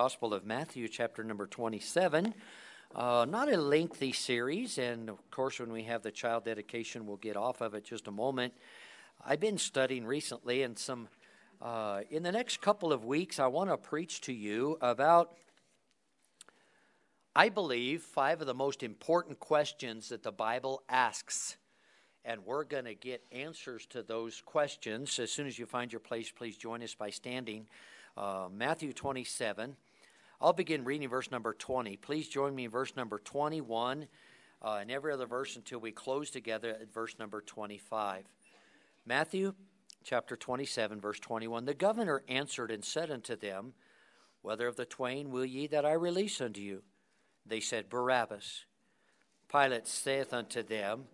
Gospel of Matthew, chapter number 27. Uh, not a lengthy series, and of course, when we have the child dedication, we'll get off of it just a moment. I've been studying recently, and some uh, in the next couple of weeks, I want to preach to you about, I believe, five of the most important questions that the Bible asks. And we're going to get answers to those questions. As soon as you find your place, please join us by standing. Uh, Matthew 27. I'll begin reading verse number 20. Please join me in verse number 21 uh, and every other verse until we close together at verse number 25. Matthew chapter 27, verse 21 The governor answered and said unto them, Whether of the twain will ye that I release unto you? They said, Barabbas. Pilate saith unto them,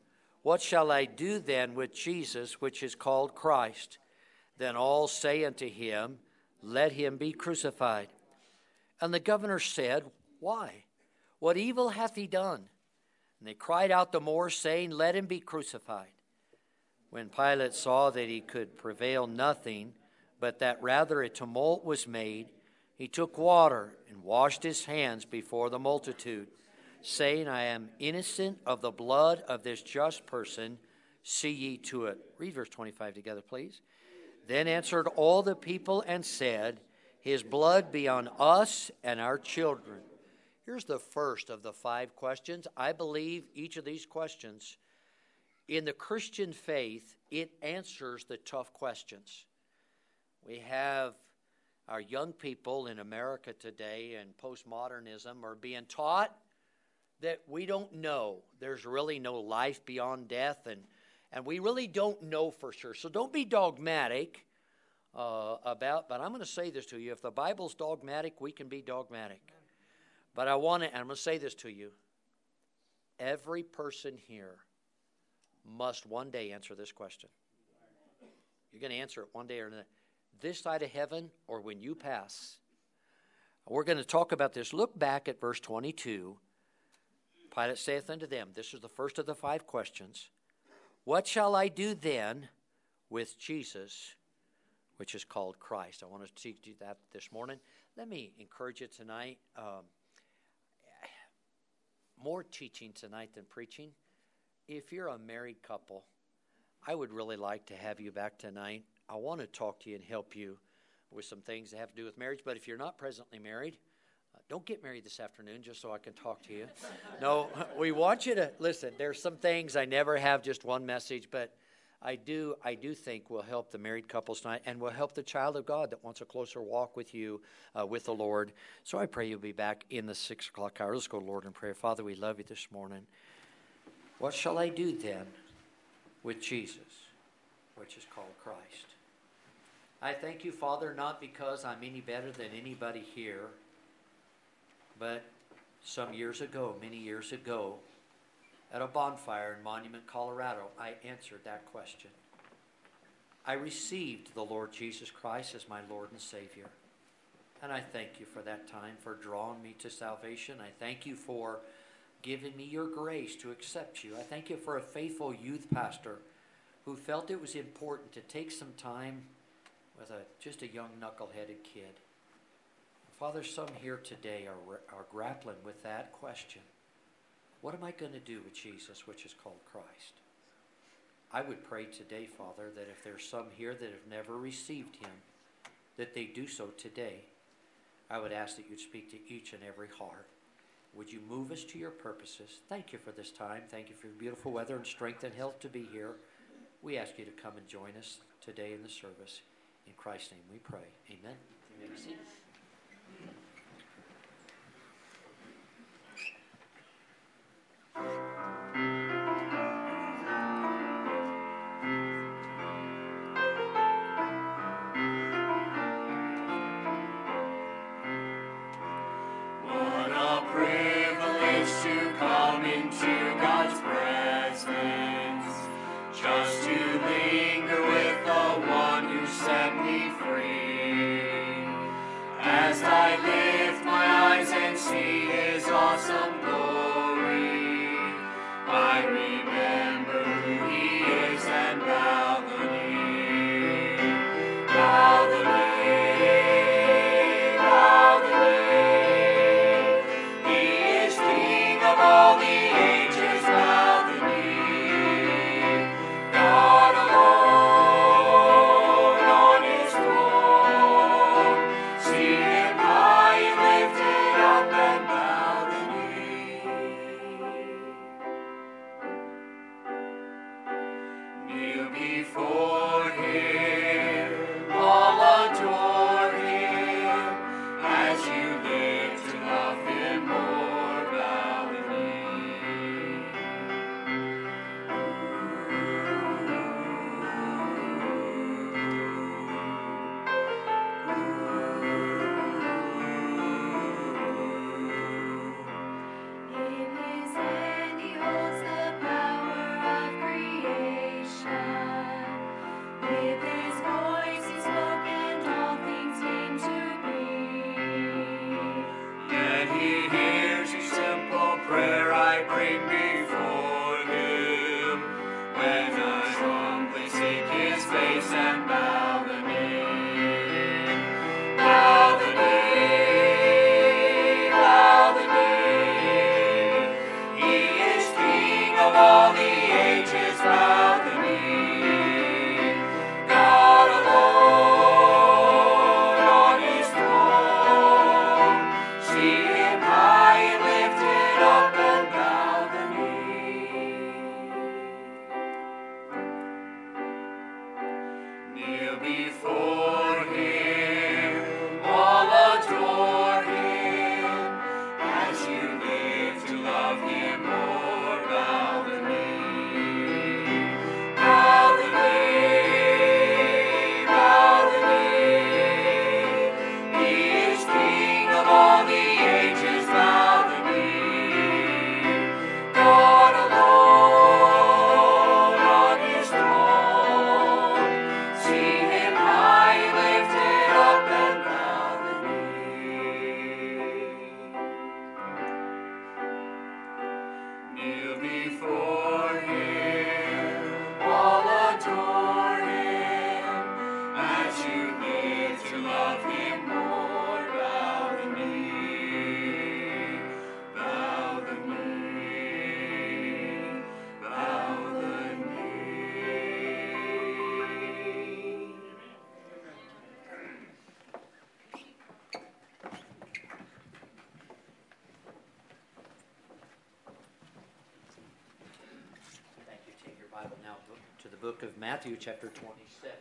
What shall I do then with Jesus, which is called Christ? Then all say unto him, Let him be crucified. And the governor said, Why? What evil hath he done? And they cried out the more, saying, Let him be crucified. When Pilate saw that he could prevail nothing, but that rather a tumult was made, he took water and washed his hands before the multitude, saying, I am innocent of the blood of this just person. See ye to it. Read verse 25 together, please. Then answered all the people and said, His blood be on us and our children. Here's the first of the five questions. I believe each of these questions in the Christian faith, it answers the tough questions. We have our young people in America today and postmodernism are being taught that we don't know. There's really no life beyond death, and, and we really don't know for sure. So don't be dogmatic uh, about, but I'm going to say this to you. If the Bible's dogmatic, we can be dogmatic. But I want to, and I'm going to say this to you. Every person here must one day answer this question. You're going to answer it one day or another. This side of heaven or when you pass. We're going to talk about this. Look back at verse 22. Pilate saith unto them, This is the first of the five questions. What shall I do then with Jesus, which is called Christ? I want to teach you that this morning. Let me encourage you tonight. Um, more teaching tonight than preaching if you're a married couple, I would really like to have you back tonight. I want to talk to you and help you with some things that have to do with marriage. But if you're not presently married, uh, don't get married this afternoon just so I can talk to you. no, we want you to listen. There's some things I never have just one message, but I do I do think will help the married couples tonight and will help the child of God that wants a closer walk with you, uh, with the Lord. So I pray you'll be back in the six o'clock hour. Let's go, Lord, in prayer. Father, we love you this morning. What shall I do then with Jesus, which is called Christ? I thank you, Father, not because I'm any better than anybody here, but some years ago, many years ago, at a bonfire in Monument, Colorado, I answered that question. I received the Lord Jesus Christ as my Lord and Savior. And I thank you for that time, for drawing me to salvation. I thank you for giving me your grace to accept you. I thank you for a faithful youth pastor who felt it was important to take some time with a just a young knuckle-headed kid. Father, some here today are, are grappling with that question. What am I going to do with Jesus, which is called Christ? I would pray today, Father, that if there's some here that have never received him, that they do so today. I would ask that you'd speak to each and every heart. Would you move us to your purposes? Thank you for this time. Thank you for beautiful weather and strength and health to be here. We ask you to come and join us today in the service. In Christ's name we pray. Amen. You Matthew chapter 27.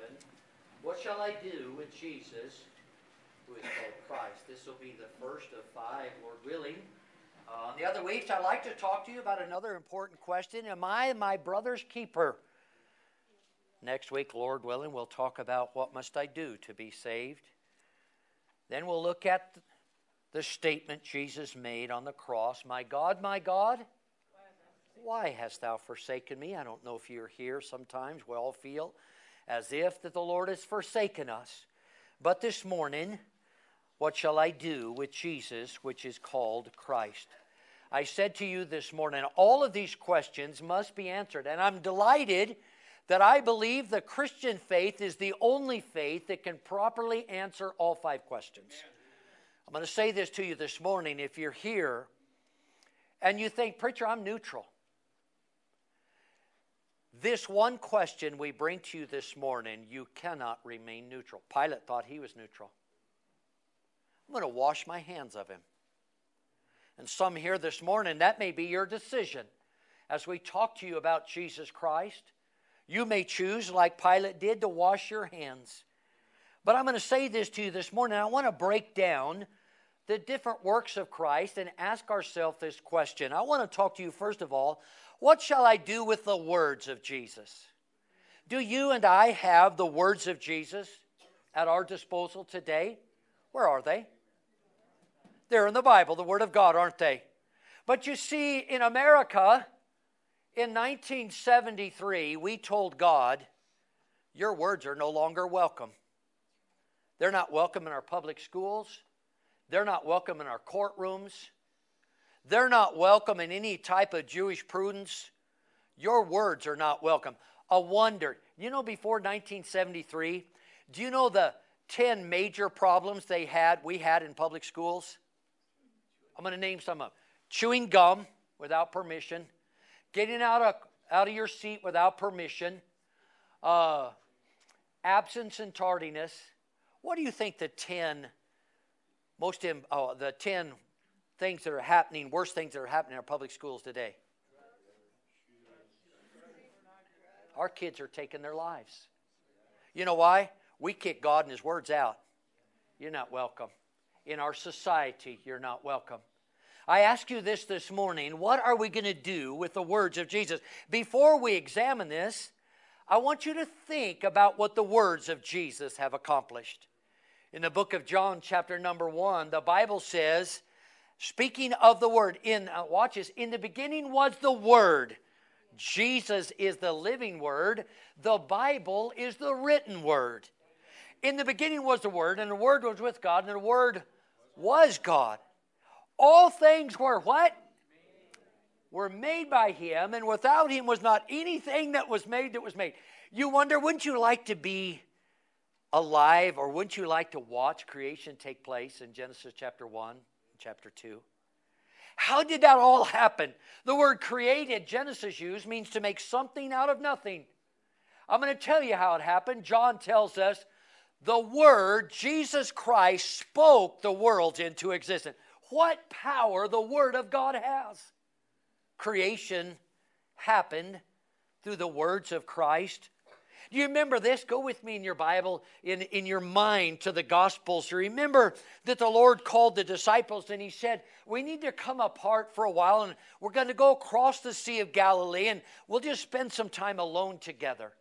What shall I do with Jesus, who is called Christ? This will be the first of five, Lord willing. Uh, the other weeks, I'd like to talk to you about another important question Am I my brother's keeper? Next week, Lord willing, we'll talk about what must I do to be saved. Then we'll look at the statement Jesus made on the cross My God, my God, why hast thou forsaken me? I don't know if you're here sometimes. We all feel as if that the Lord has forsaken us. But this morning, what shall I do with Jesus, which is called Christ? I said to you this morning, all of these questions must be answered. And I'm delighted that I believe the Christian faith is the only faith that can properly answer all five questions. I'm going to say this to you this morning. If you're here and you think, Preacher, I'm neutral. This one question we bring to you this morning, you cannot remain neutral. Pilate thought he was neutral. I'm going to wash my hands of him. And some here this morning, that may be your decision. As we talk to you about Jesus Christ, you may choose, like Pilate did, to wash your hands. But I'm going to say this to you this morning. I want to break down the different works of Christ and ask ourselves this question. I want to talk to you, first of all, what shall I do with the words of Jesus? Do you and I have the words of Jesus at our disposal today? Where are they? They're in the Bible, the Word of God, aren't they? But you see, in America, in 1973, we told God, Your words are no longer welcome. They're not welcome in our public schools, they're not welcome in our courtrooms, they're not welcome in any type of jurisprudence. Your words are not welcome. A wonder. You know, before 1973, do you know the 10 major problems they had, we had in public schools? I'm going to name some of them. Chewing gum without permission, getting out of, out of your seat without permission, uh, absence and tardiness. What do you think the 10 most, oh, the 10 things that are happening, worst things that are happening in our public schools today? Our kids are taking their lives. You know why? We kick God and His words out. You're not welcome. In our society, you're not welcome. I ask you this this morning what are we going to do with the words of Jesus? Before we examine this, I want you to think about what the words of Jesus have accomplished. In the book of John, chapter number one, the Bible says, speaking of the Word, in uh, watch this, in the beginning was the Word. Jesus is the living Word. The Bible is the written Word. In the beginning was the Word, and the Word was with God, and the Word was God. All things were what? Were made by Him, and without Him was not anything that was made that was made. You wonder, wouldn't you like to be alive, or wouldn't you like to watch creation take place in Genesis chapter 1, chapter 2? How did that all happen? The word created, Genesis used, means to make something out of nothing. I'm going to tell you how it happened. John tells us the Word, Jesus Christ, spoke the worlds into existence. What power the Word of God has! Creation happened through the words of Christ. Do you remember this? Go with me in your Bible, in, in your mind to the Gospels. Remember that the Lord called the disciples and He said, We need to come apart for a while and we're going to go across the Sea of Galilee and we'll just spend some time alone together.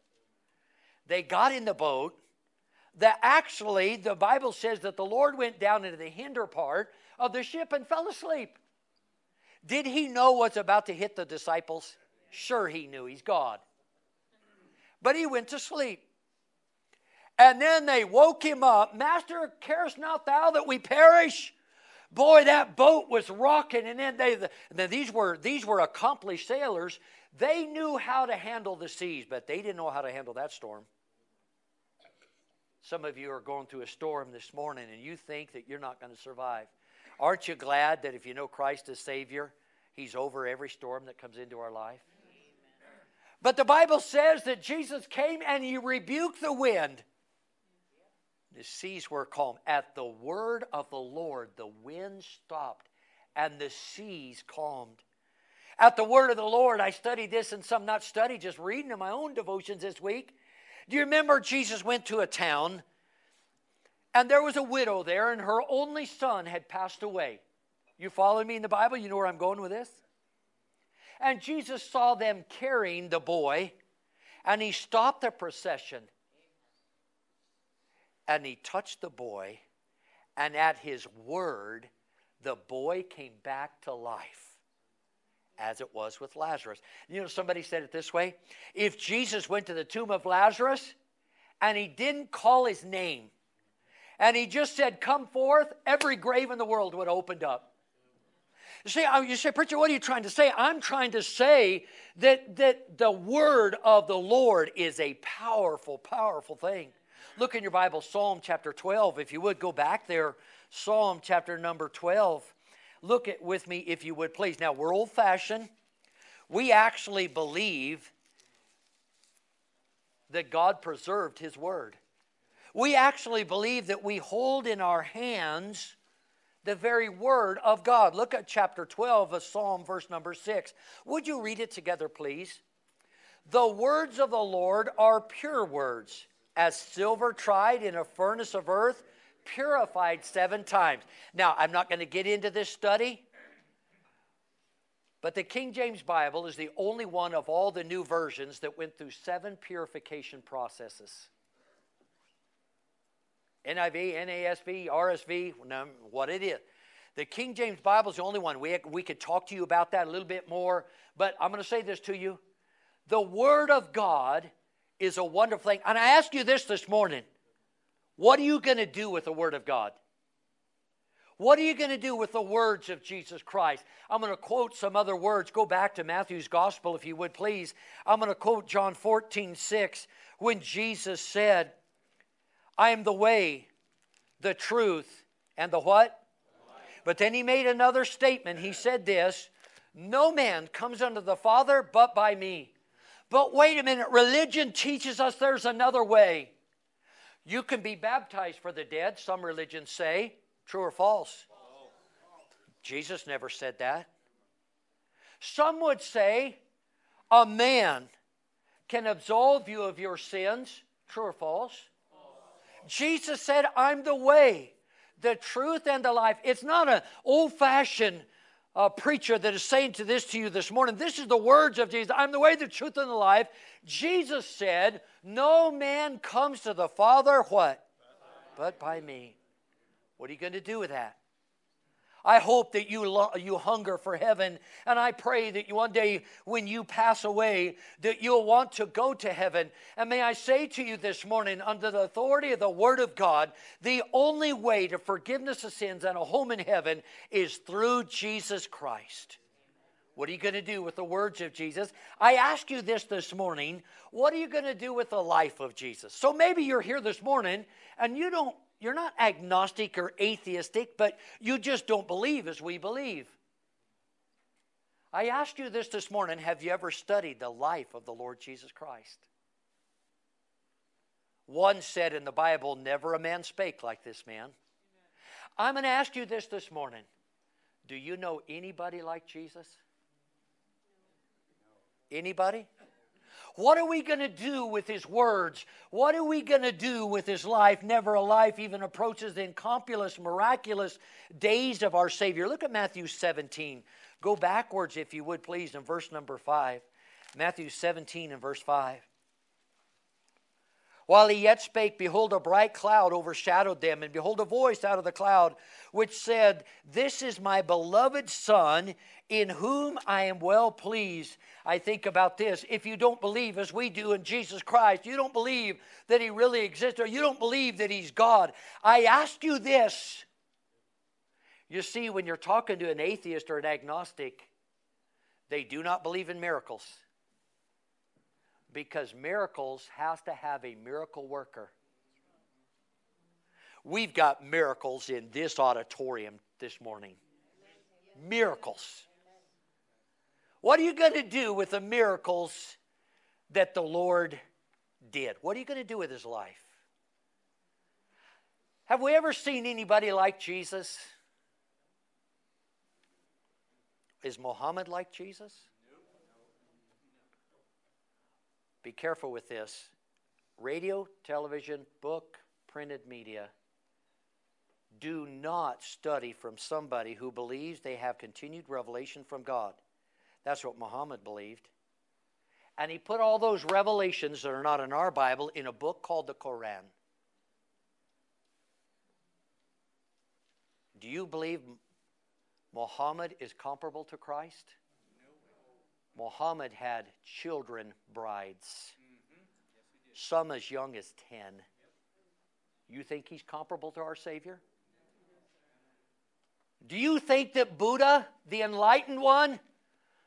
They got in the boat that actually the Bible says that the Lord went down into the hinder part of the ship and fell asleep. Did he know what's about to hit the disciples? Sure, he knew. He's God. But he went to sleep. And then they woke him up. Master, carest not thou that we perish? Boy, that boat was rocking. And then they, then these were these were accomplished sailors. They knew how to handle the seas, but they didn't know how to handle that storm. Some of you are going through a storm this morning and you think that you're not going to survive. Aren't you glad that if you know Christ as Savior, He's over every storm that comes into our life? But the Bible says that Jesus came and He rebuked the wind. The seas were calm. At the word of the Lord, the wind stopped and the seas calmed. At the word of the Lord, I studied this and some not studied, just reading in my own devotions this week. Do you remember Jesus went to a town and there was a widow there and her only son had passed away? You following me in the Bible? You know where I'm going with this? And Jesus saw them carrying the boy and he stopped the procession and he touched the boy and at his word the boy came back to life as it was with Lazarus. You know, somebody said it this way if Jesus went to the tomb of Lazarus and he didn't call his name, and he just said, Come forth, every grave in the world would have opened up. You say, oh, you say, preacher, what are you trying to say? I'm trying to say that, that the word of the Lord is a powerful, powerful thing. Look in your Bible, Psalm chapter 12. If you would go back there, Psalm chapter number 12. Look at with me, if you would please. Now, we're old fashioned. We actually believe that God preserved His Word. We actually believe that we hold in our hands the very Word of God. Look at chapter 12 of Psalm, verse number 6. Would you read it together, please? The words of the Lord are pure words, as silver tried in a furnace of earth purified seven times. Now, I'm not going to get into this study, but the King James Bible is the only one of all the new versions that went through seven purification processes. NIV, NASV, RSV, what it is. The King James Bible is the only one. We, we could talk to you about that a little bit more, but I'm going to say this to you. The Word of God is a wonderful thing. And I ask you this this morning what are you going to do with the Word of God? What are you going to do with the words of Jesus Christ? I'm going to quote some other words. Go back to Matthew's Gospel, if you would please. I'm going to quote John 14, 6, when Jesus said, I am the way, the truth, and the what? But then he made another statement. He said this No man comes unto the Father but by me. But wait a minute, religion teaches us there's another way. You can be baptized for the dead, some religions say. True or false? Jesus never said that. Some would say a man can absolve you of your sins. True or false? Jesus said, I'm the way, the truth, and the life. It's not an old fashioned uh, preacher that is saying to this to you this morning. This is the words of Jesus. I'm the way, the truth, and the life. Jesus said, No man comes to the Father, what? But by me. What are you going to do with that? I hope that you, lo- you hunger for heaven, and I pray that one day when you pass away, that you'll want to go to heaven. And may I say to you this morning, under the authority of the Word of God, the only way to forgiveness of sins and a home in heaven is through Jesus Christ. What are you going to do with the words of Jesus? I ask you this this morning. What are you going to do with the life of Jesus? So maybe you're here this morning and you don't you're not agnostic or atheistic, but you just don't believe as we believe. I asked you this this morning have you ever studied the life of the Lord Jesus Christ? One said in the Bible, Never a man spake like this man. I'm going to ask you this this morning. Do you know anybody like Jesus? Anybody? What are we going to do with his words? What are we going to do with his life? Never a life even approaches the incomparable, miraculous days of our Savior. Look at Matthew 17. Go backwards, if you would, please, in verse number 5. Matthew 17 and verse 5. While he yet spake, behold, a bright cloud overshadowed them, and behold, a voice out of the cloud which said, This is my beloved Son, in whom I am well pleased. I think about this. If you don't believe, as we do in Jesus Christ, you don't believe that he really exists, or you don't believe that he's God, I ask you this. You see, when you're talking to an atheist or an agnostic, they do not believe in miracles because miracles has to have a miracle worker. We've got miracles in this auditorium this morning. Miracles. What are you going to do with the miracles that the Lord did? What are you going to do with his life? Have we ever seen anybody like Jesus? Is Muhammad like Jesus? Be careful with this. Radio, television, book, printed media. Do not study from somebody who believes they have continued revelation from God. That's what Muhammad believed. And he put all those revelations that are not in our Bible in a book called the Koran. Do you believe Muhammad is comparable to Christ? Muhammad had children brides, mm-hmm. some as young as 10. You think he's comparable to our Savior? Do you think that Buddha, the enlightened one,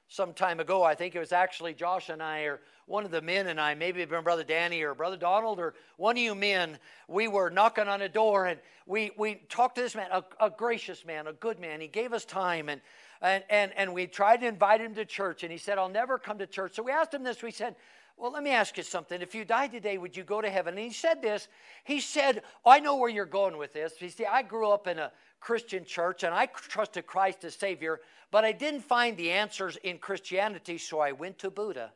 some time ago, I think it was actually Josh and I, or one of the men and I, maybe been Brother Danny or Brother Donald, or one of you men, we were knocking on a door and we, we talked to this man, a, a gracious man, a good man. He gave us time and and, and, and we tried to invite him to church, and he said, I'll never come to church. So we asked him this. We said, Well, let me ask you something. If you died today, would you go to heaven? And he said this. He said, oh, I know where you're going with this. He said, I grew up in a Christian church, and I trusted Christ as Savior, but I didn't find the answers in Christianity, so I went to Buddha.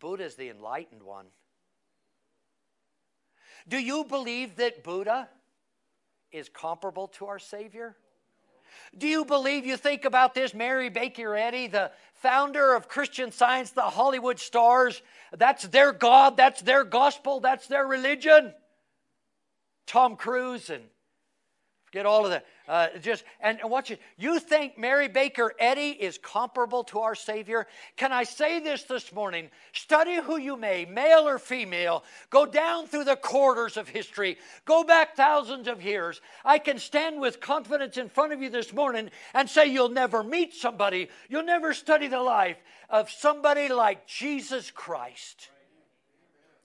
Buddha is the enlightened one. Do you believe that Buddha is comparable to our Savior? Do you believe you think about this? Mary Baker Eddy, the founder of Christian Science, the Hollywood stars, that's their God, that's their gospel, that's their religion. Tom Cruise and Get all of that. Uh, just and watch it. You think Mary Baker Eddy is comparable to our Savior? Can I say this this morning? Study who you may, male or female. Go down through the corridors of history. Go back thousands of years. I can stand with confidence in front of you this morning and say you'll never meet somebody. You'll never study the life of somebody like Jesus Christ.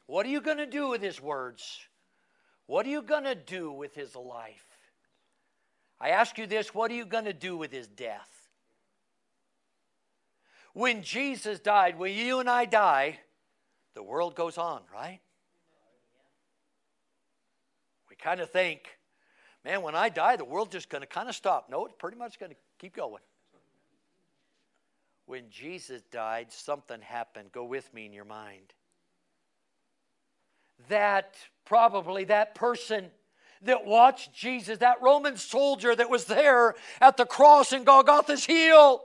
What are you going to do with his words? What are you going to do with his life? I ask you this what are you going to do with his death? When Jesus died, when you and I die, the world goes on, right? We kind of think, man, when I die, the world's just going to kind of stop. No, it's pretty much going to keep going. when Jesus died, something happened. Go with me in your mind. That probably that person that watched Jesus, that Roman soldier that was there at the cross in Golgotha's heel,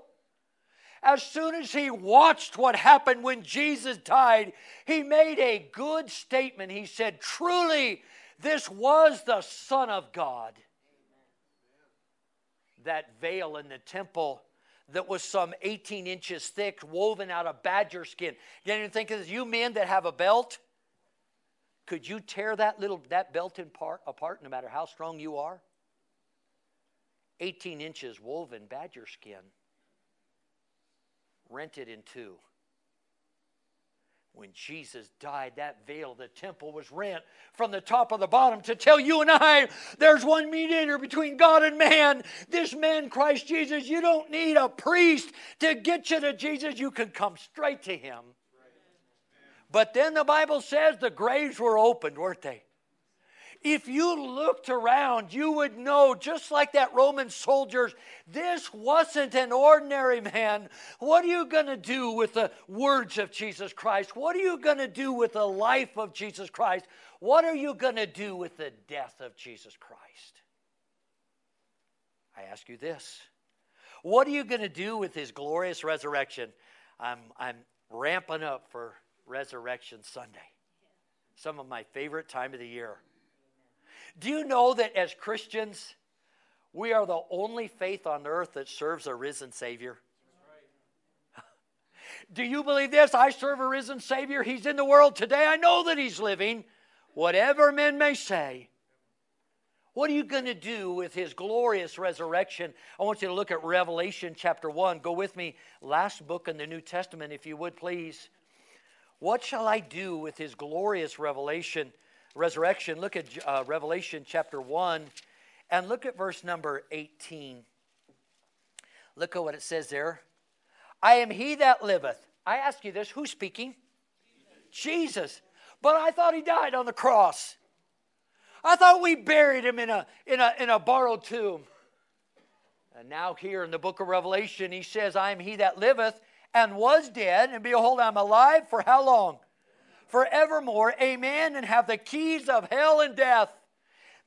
as soon as he watched what happened when Jesus died, he made a good statement. He said, Truly, this was the Son of God. That veil in the temple that was some 18 inches thick, woven out of badger skin. You didn't think of this? You men that have a belt, could you tear that little that belt in part, apart no matter how strong you are? 18 inches woven badger skin, rented in two. When Jesus died, that veil of the temple was rent from the top of the bottom to tell you and I there's one mediator between God and man. This man, Christ Jesus, you don't need a priest to get you to Jesus. You can come straight to him. But then the Bible says the graves were opened, weren't they? if you looked around, you would know, just like that Roman soldiers, this wasn't an ordinary man. What are you going to do with the words of Jesus Christ? What are you going to do with the life of Jesus Christ? What are you going to do with the death of Jesus Christ? I ask you this What are you going to do with his glorious resurrection? I'm, I'm ramping up for Resurrection Sunday, some of my favorite time of the year. Do you know that as Christians, we are the only faith on earth that serves a risen Savior? Do you believe this? I serve a risen Savior. He's in the world today. I know that He's living. Whatever men may say. What are you going to do with His glorious resurrection? I want you to look at Revelation chapter 1. Go with me, last book in the New Testament, if you would please. What shall I do with His glorious revelation? resurrection, look at uh, Revelation chapter 1 and look at verse number 18. Look at what it says there. I am he that liveth. I ask you this who's speaking? Jesus. Jesus. But I thought he died on the cross. I thought we buried him in a, in a, in a borrowed tomb. And now, here in the book of Revelation, he says, I am he that liveth and was dead, and behold, I'm alive for how long? forevermore. Amen. And have the keys of hell and death.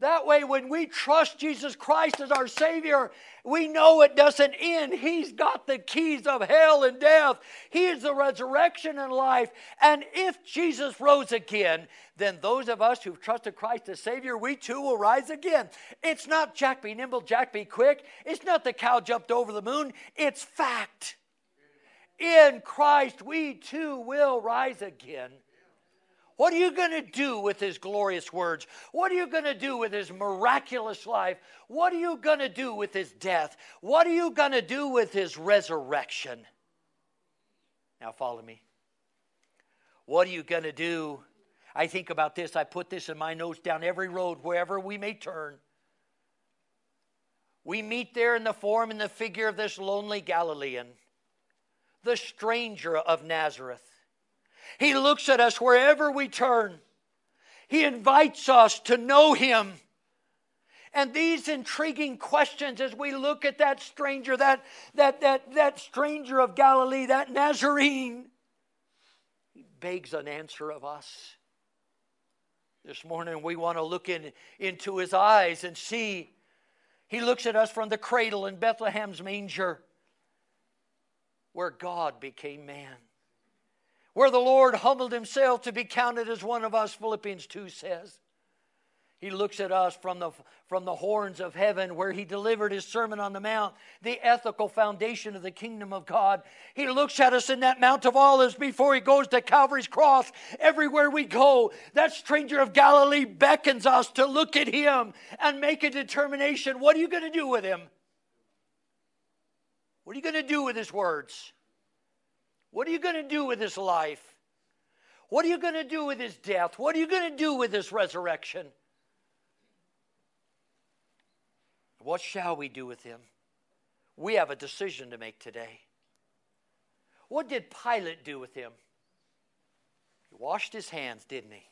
That way, when we trust Jesus Christ as our Savior, we know it doesn't end. He's got the keys of hell and death. He is the resurrection and life. And if Jesus rose again, then those of us who've trusted Christ as Savior, we too will rise again. It's not Jack be nimble, Jack be quick. It's not the cow jumped over the moon. It's fact. In Christ, we too will rise again. What are you going to do with his glorious words? What are you going to do with his miraculous life? What are you going to do with his death? What are you going to do with his resurrection? Now, follow me. What are you going to do? I think about this. I put this in my notes down every road, wherever we may turn. We meet there in the form and the figure of this lonely Galilean, the stranger of Nazareth. He looks at us wherever we turn. He invites us to know Him. And these intriguing questions as we look at that stranger, that, that, that, that stranger of Galilee, that Nazarene, he begs an answer of us. This morning we want to look in, into his eyes and see. He looks at us from the cradle in Bethlehem's manger where God became man where the Lord humbled himself to be counted as one of us, Philippians 2 says. He looks at us from the, from the Horns of Hattin where he delivered his Sermon on the Mount, the ethical foundation of the kingdom of God. He looks at us in that Mount of Olives before he goes to Calvary's cross. Everywhere we go, that stranger of Galilee beckons us to look at him and make a determination. What are you going to do with him? What are you going to do with his words? What are you going to do with his life? What are you going to do with his death? What are you going to do with his resurrection? What shall we do with him? We have a decision to make today. What did Pilate do with him? He washed his hands, didn't he?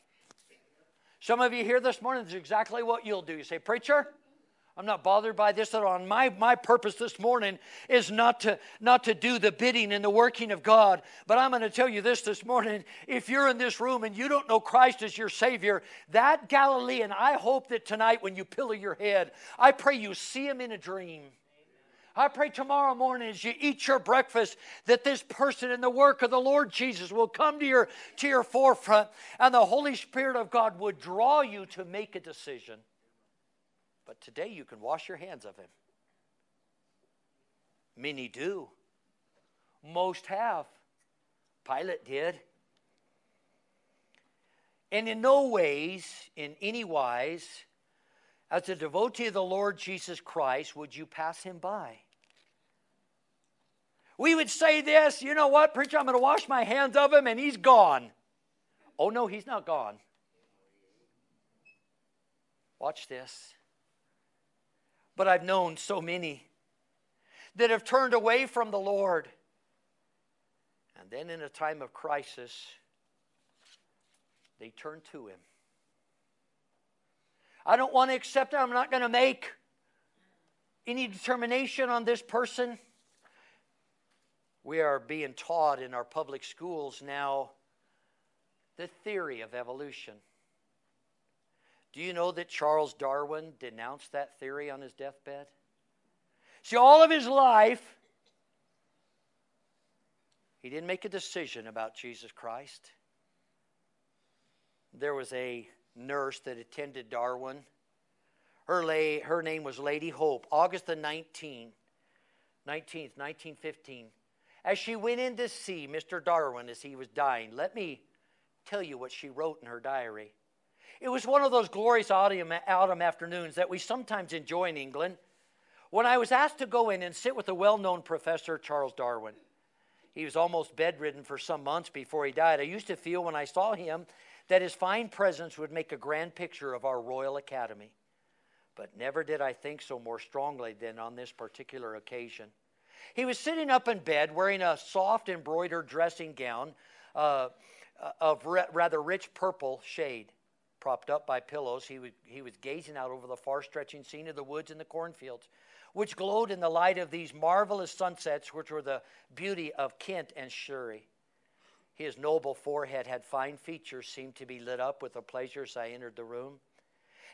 Some of you here this morning, is exactly what you'll do. You say, Preacher, I'm not bothered by this at all. My, my purpose this morning is not to, not to do the bidding and the working of God. But I'm going to tell you this this morning. If you're in this room and you don't know Christ as your Savior, that Galilean, I hope that tonight when you pillow your head, I pray you see him in a dream. I pray tomorrow morning as you eat your breakfast that this person in the work of the Lord Jesus will come to your, to your forefront and the Holy Spirit of God would draw you to make a decision. But today you can wash your hands of him. Many do. Most have. Pilate did. And in no ways, in any wise, as a devotee of the Lord Jesus Christ, would you pass him by. We would say this, you know what, preacher, I'm going to wash my hands of him and he's gone. Oh, no, he's not gone. Watch this. But I've known so many that have turned away from the Lord. And then in a time of crisis, they turn to Him. I don't want to accept it. I'm not going to make any determination on this person. We are being taught in our public schools now the theory of evolution. Do you know that Charles Darwin denounced that theory on his deathbed? See, all of his life, he didn't make a decision about Jesus Christ. There was a nurse that attended Darwin. Her, lay, her name was Lady Hope, August the 19th, 19th, 1915. As she went in to see Mr. Darwin as he was dying, let me tell you what she wrote in her diary. It was one of those glorious autumn, autumn afternoons that we sometimes enjoy in England when I was asked to go in and sit with the well known professor, Charles Darwin. He was almost bedridden for some months before he died. I used to feel when I saw him that his fine presence would make a grand picture of our Royal Academy. But never did I think so more strongly than on this particular occasion. He was sitting up in bed wearing a soft embroidered dressing gown uh, of rather rich purple shade propped up by pillows, he, would, he was gazing out over the far stretching scene of the woods and the cornfields, which glowed in the light of these marvelous sunsets, which were the beauty of Kent and Surrey. His noble forehead had fine features, seemed to be lit up with a pleasure as I entered the room.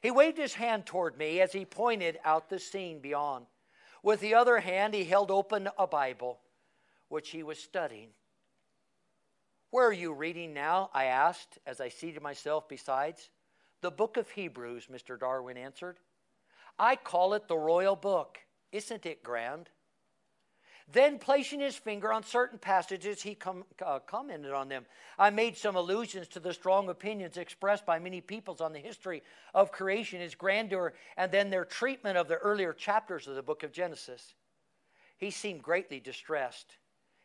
He waved his hand toward me as he pointed out the scene beyond. With the other hand, he held open a Bible, which he was studying. Where are you reading now? I asked as I seated myself besides. The book of Hebrews, Mr. Darwin answered. I call it the royal book. Isn't it grand? Then, placing his finger on certain passages, he com- uh, commented on them. I made some allusions to the strong opinions expressed by many peoples on the history of creation, its grandeur, and then their treatment of the earlier chapters of the book of Genesis. He seemed greatly distressed.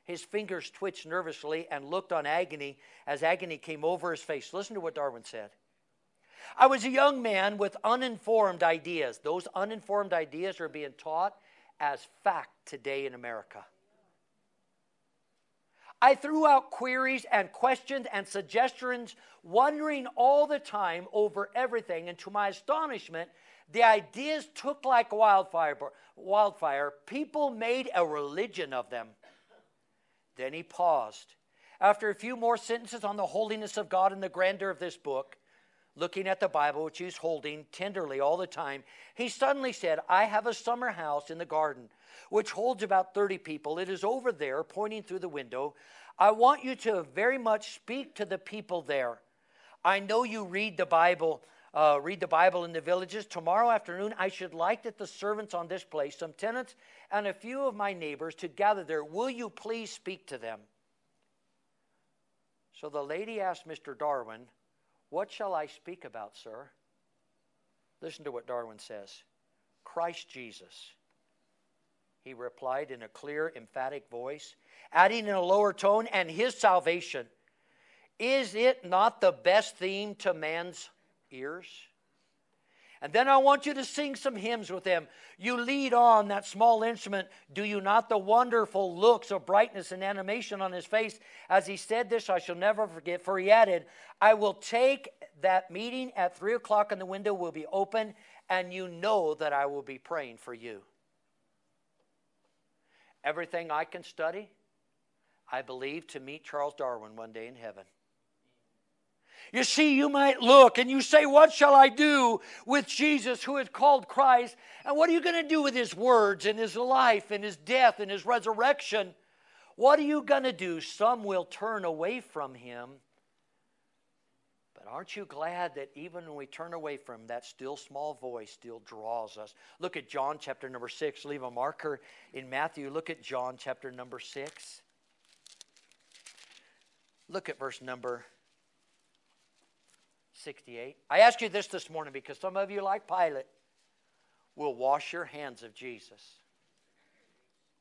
His fingers twitched nervously and looked on agony as agony came over his face. Listen to what Darwin said. I was a young man with uninformed ideas. Those uninformed ideas are being taught as fact today in America. I threw out queries and questions and suggestions, wondering all the time over everything. And to my astonishment, the ideas took like wildfire. Wildfire. People made a religion of them. Then he paused. After a few more sentences on the holiness of God and the grandeur of this book, looking at the Bible, which he's holding tenderly all the time, he suddenly said, I have a summer house in the garden which holds about 30 people. It is over there, pointing through the window. I want you to very much speak to the people there. I know you read the Bible. Uh, read the Bible in the villages. Tomorrow afternoon, I should like that the servants on this place, some tenants, and a few of my neighbors to gather there. Will you please speak to them? So the lady asked Mr. Darwin, what shall I speak about, sir? Listen to what Darwin says Christ Jesus. He replied in a clear, emphatic voice, adding in a lower tone, and his salvation. Is it not the best theme to man's ears? And then I want you to sing some hymns with them. You lead on that small instrument. Do you not? The wonderful looks of brightness and animation on his face. As he said this, I shall never forget, for he added, I will take that meeting at three o'clock and the window will be open, and you know that I will be praying for you. Everything I can study, I believe to meet Charles Darwin one day in heaven. You see, you might look and you say, What shall I do with Jesus who is called Christ? And what are you going to do with his words and his life and his death and his resurrection? What are you going to do? Some will turn away from him. But aren't you glad that even when we turn away from him, that still small voice still draws us? Look at John chapter number 6. Leave a marker in Matthew. Look at John chapter number 6. Look at verse number 68. I ask you this this morning because some of you, like Pilate, will wash your hands of Jesus.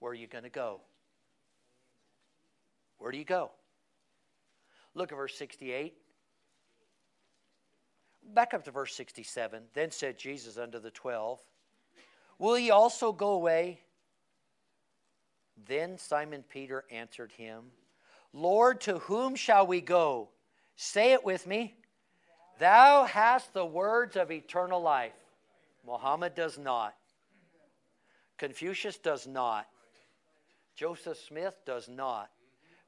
Where are you going to go? Where do you go? Look at verse 68. Back up to verse 67. Then said Jesus unto the twelve, Will ye also go away? Then Simon Peter answered him, Lord, to whom shall we go? Say it with me. Thou hast the words of eternal life. Muhammad does not. Confucius does not. Joseph Smith does not.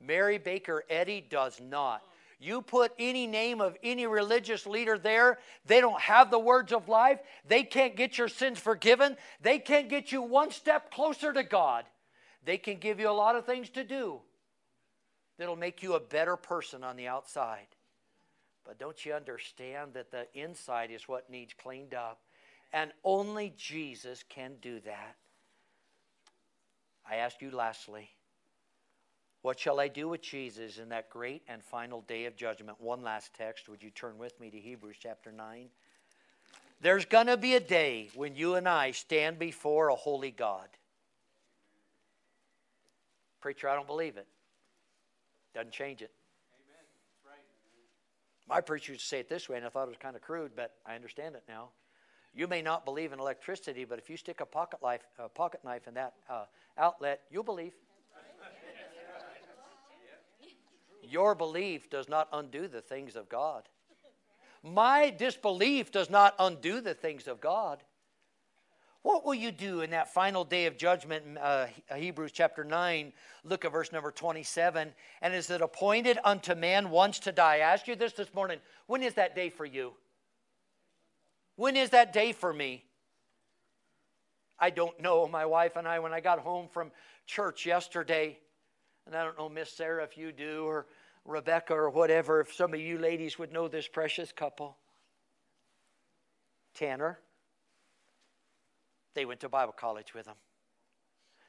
Mary Baker Eddy does not. You put any name of any religious leader there, they don't have the words of life. They can't get your sins forgiven. They can't get you one step closer to God. They can give you a lot of things to do that'll make you a better person on the outside. But don't you understand that the inside is what needs cleaned up? And only Jesus can do that. I ask you lastly, what shall I do with Jesus in that great and final day of judgment? One last text. Would you turn with me to Hebrews chapter 9? There's going to be a day when you and I stand before a holy God. Preacher, I don't believe it. Doesn't change it. My preacher used to say it this way, and I thought it was kind of crude, but I understand it now. You may not believe in electricity, but if you stick a pocket, life, a pocket knife in that uh, outlet, you'll believe. Your belief does not undo the things of God. My disbelief does not undo the things of God. What will you do in that final day of judgment? Uh, Hebrews chapter 9, look at verse number 27. And is it appointed unto man once to die? I asked you this this morning. When is that day for you? When is that day for me? I don't know. My wife and I, when I got home from church yesterday, and I don't know, Miss Sarah, if you do, or Rebecca, or whatever, if some of you ladies would know this precious couple. Tanner they went to Bible college with him.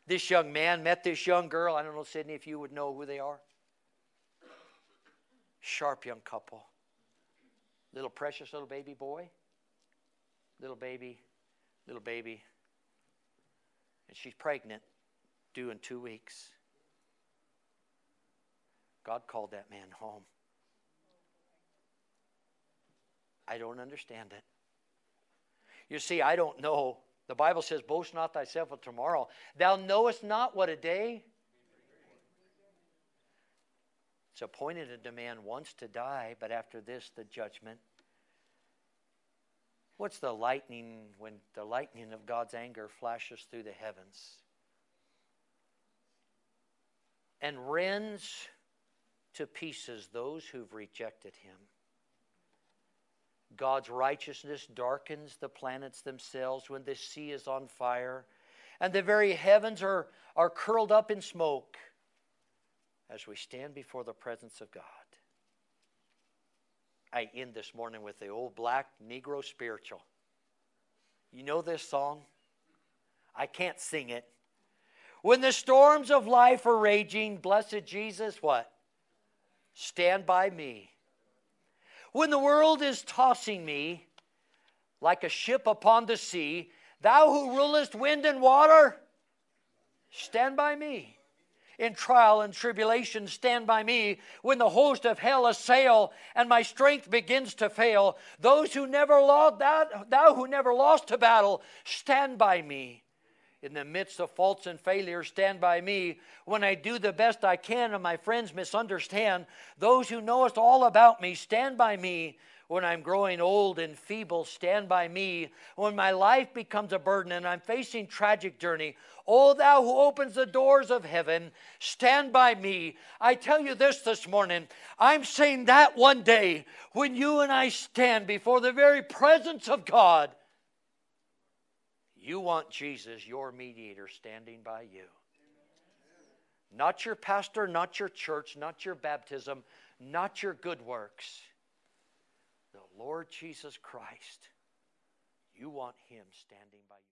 This young man met this young girl. I don't know, Sydney, if you would know who they are. Sharp young couple. Little precious little baby boy. Little baby, little baby. And she's pregnant, due in two weeks. God called that man home. I don't understand it. You see, I don't know the Bible says, Boast not thyself of tomorrow. Thou knowest not what a day. It's appointed unto man once to die, but after this, the judgment. What's the lightning when the lightning of God's anger flashes through the heavens and rends to pieces those who've rejected him? God's righteousness darkens the planets themselves when the sea is on fire and the very heavens are, are curled up in smoke as we stand before the presence of God. I end this morning with the old black Negro spiritual. You know this song? I can't sing it. When the storms of life are raging, blessed Jesus, what? Stand by me. When the world is tossing me like a ship upon the sea, thou who rulest wind and water, stand by me. In trial and tribulation, stand by me. When the host of hell assail and my strength begins to fail, those who never lost, thou, thou who never lost a battle, stand by me in the midst of faults and failures, stand by me. When I do the best I can and my friends misunderstand, those who know us all about me, stand by me. when I'm growing old and feeble, stand by me. When my life becomes a burden and I'm facing tragic journey, O thou who opens the doors of heaven, stand by me. I tell you this this morning. I'm saying that one day when you and I stand before the very presence of God, you want Jesus, your mediator, standing by you. Not your pastor, not your church, not your baptism, not your good works the Lord Jesus Christ, you want Him standing by you.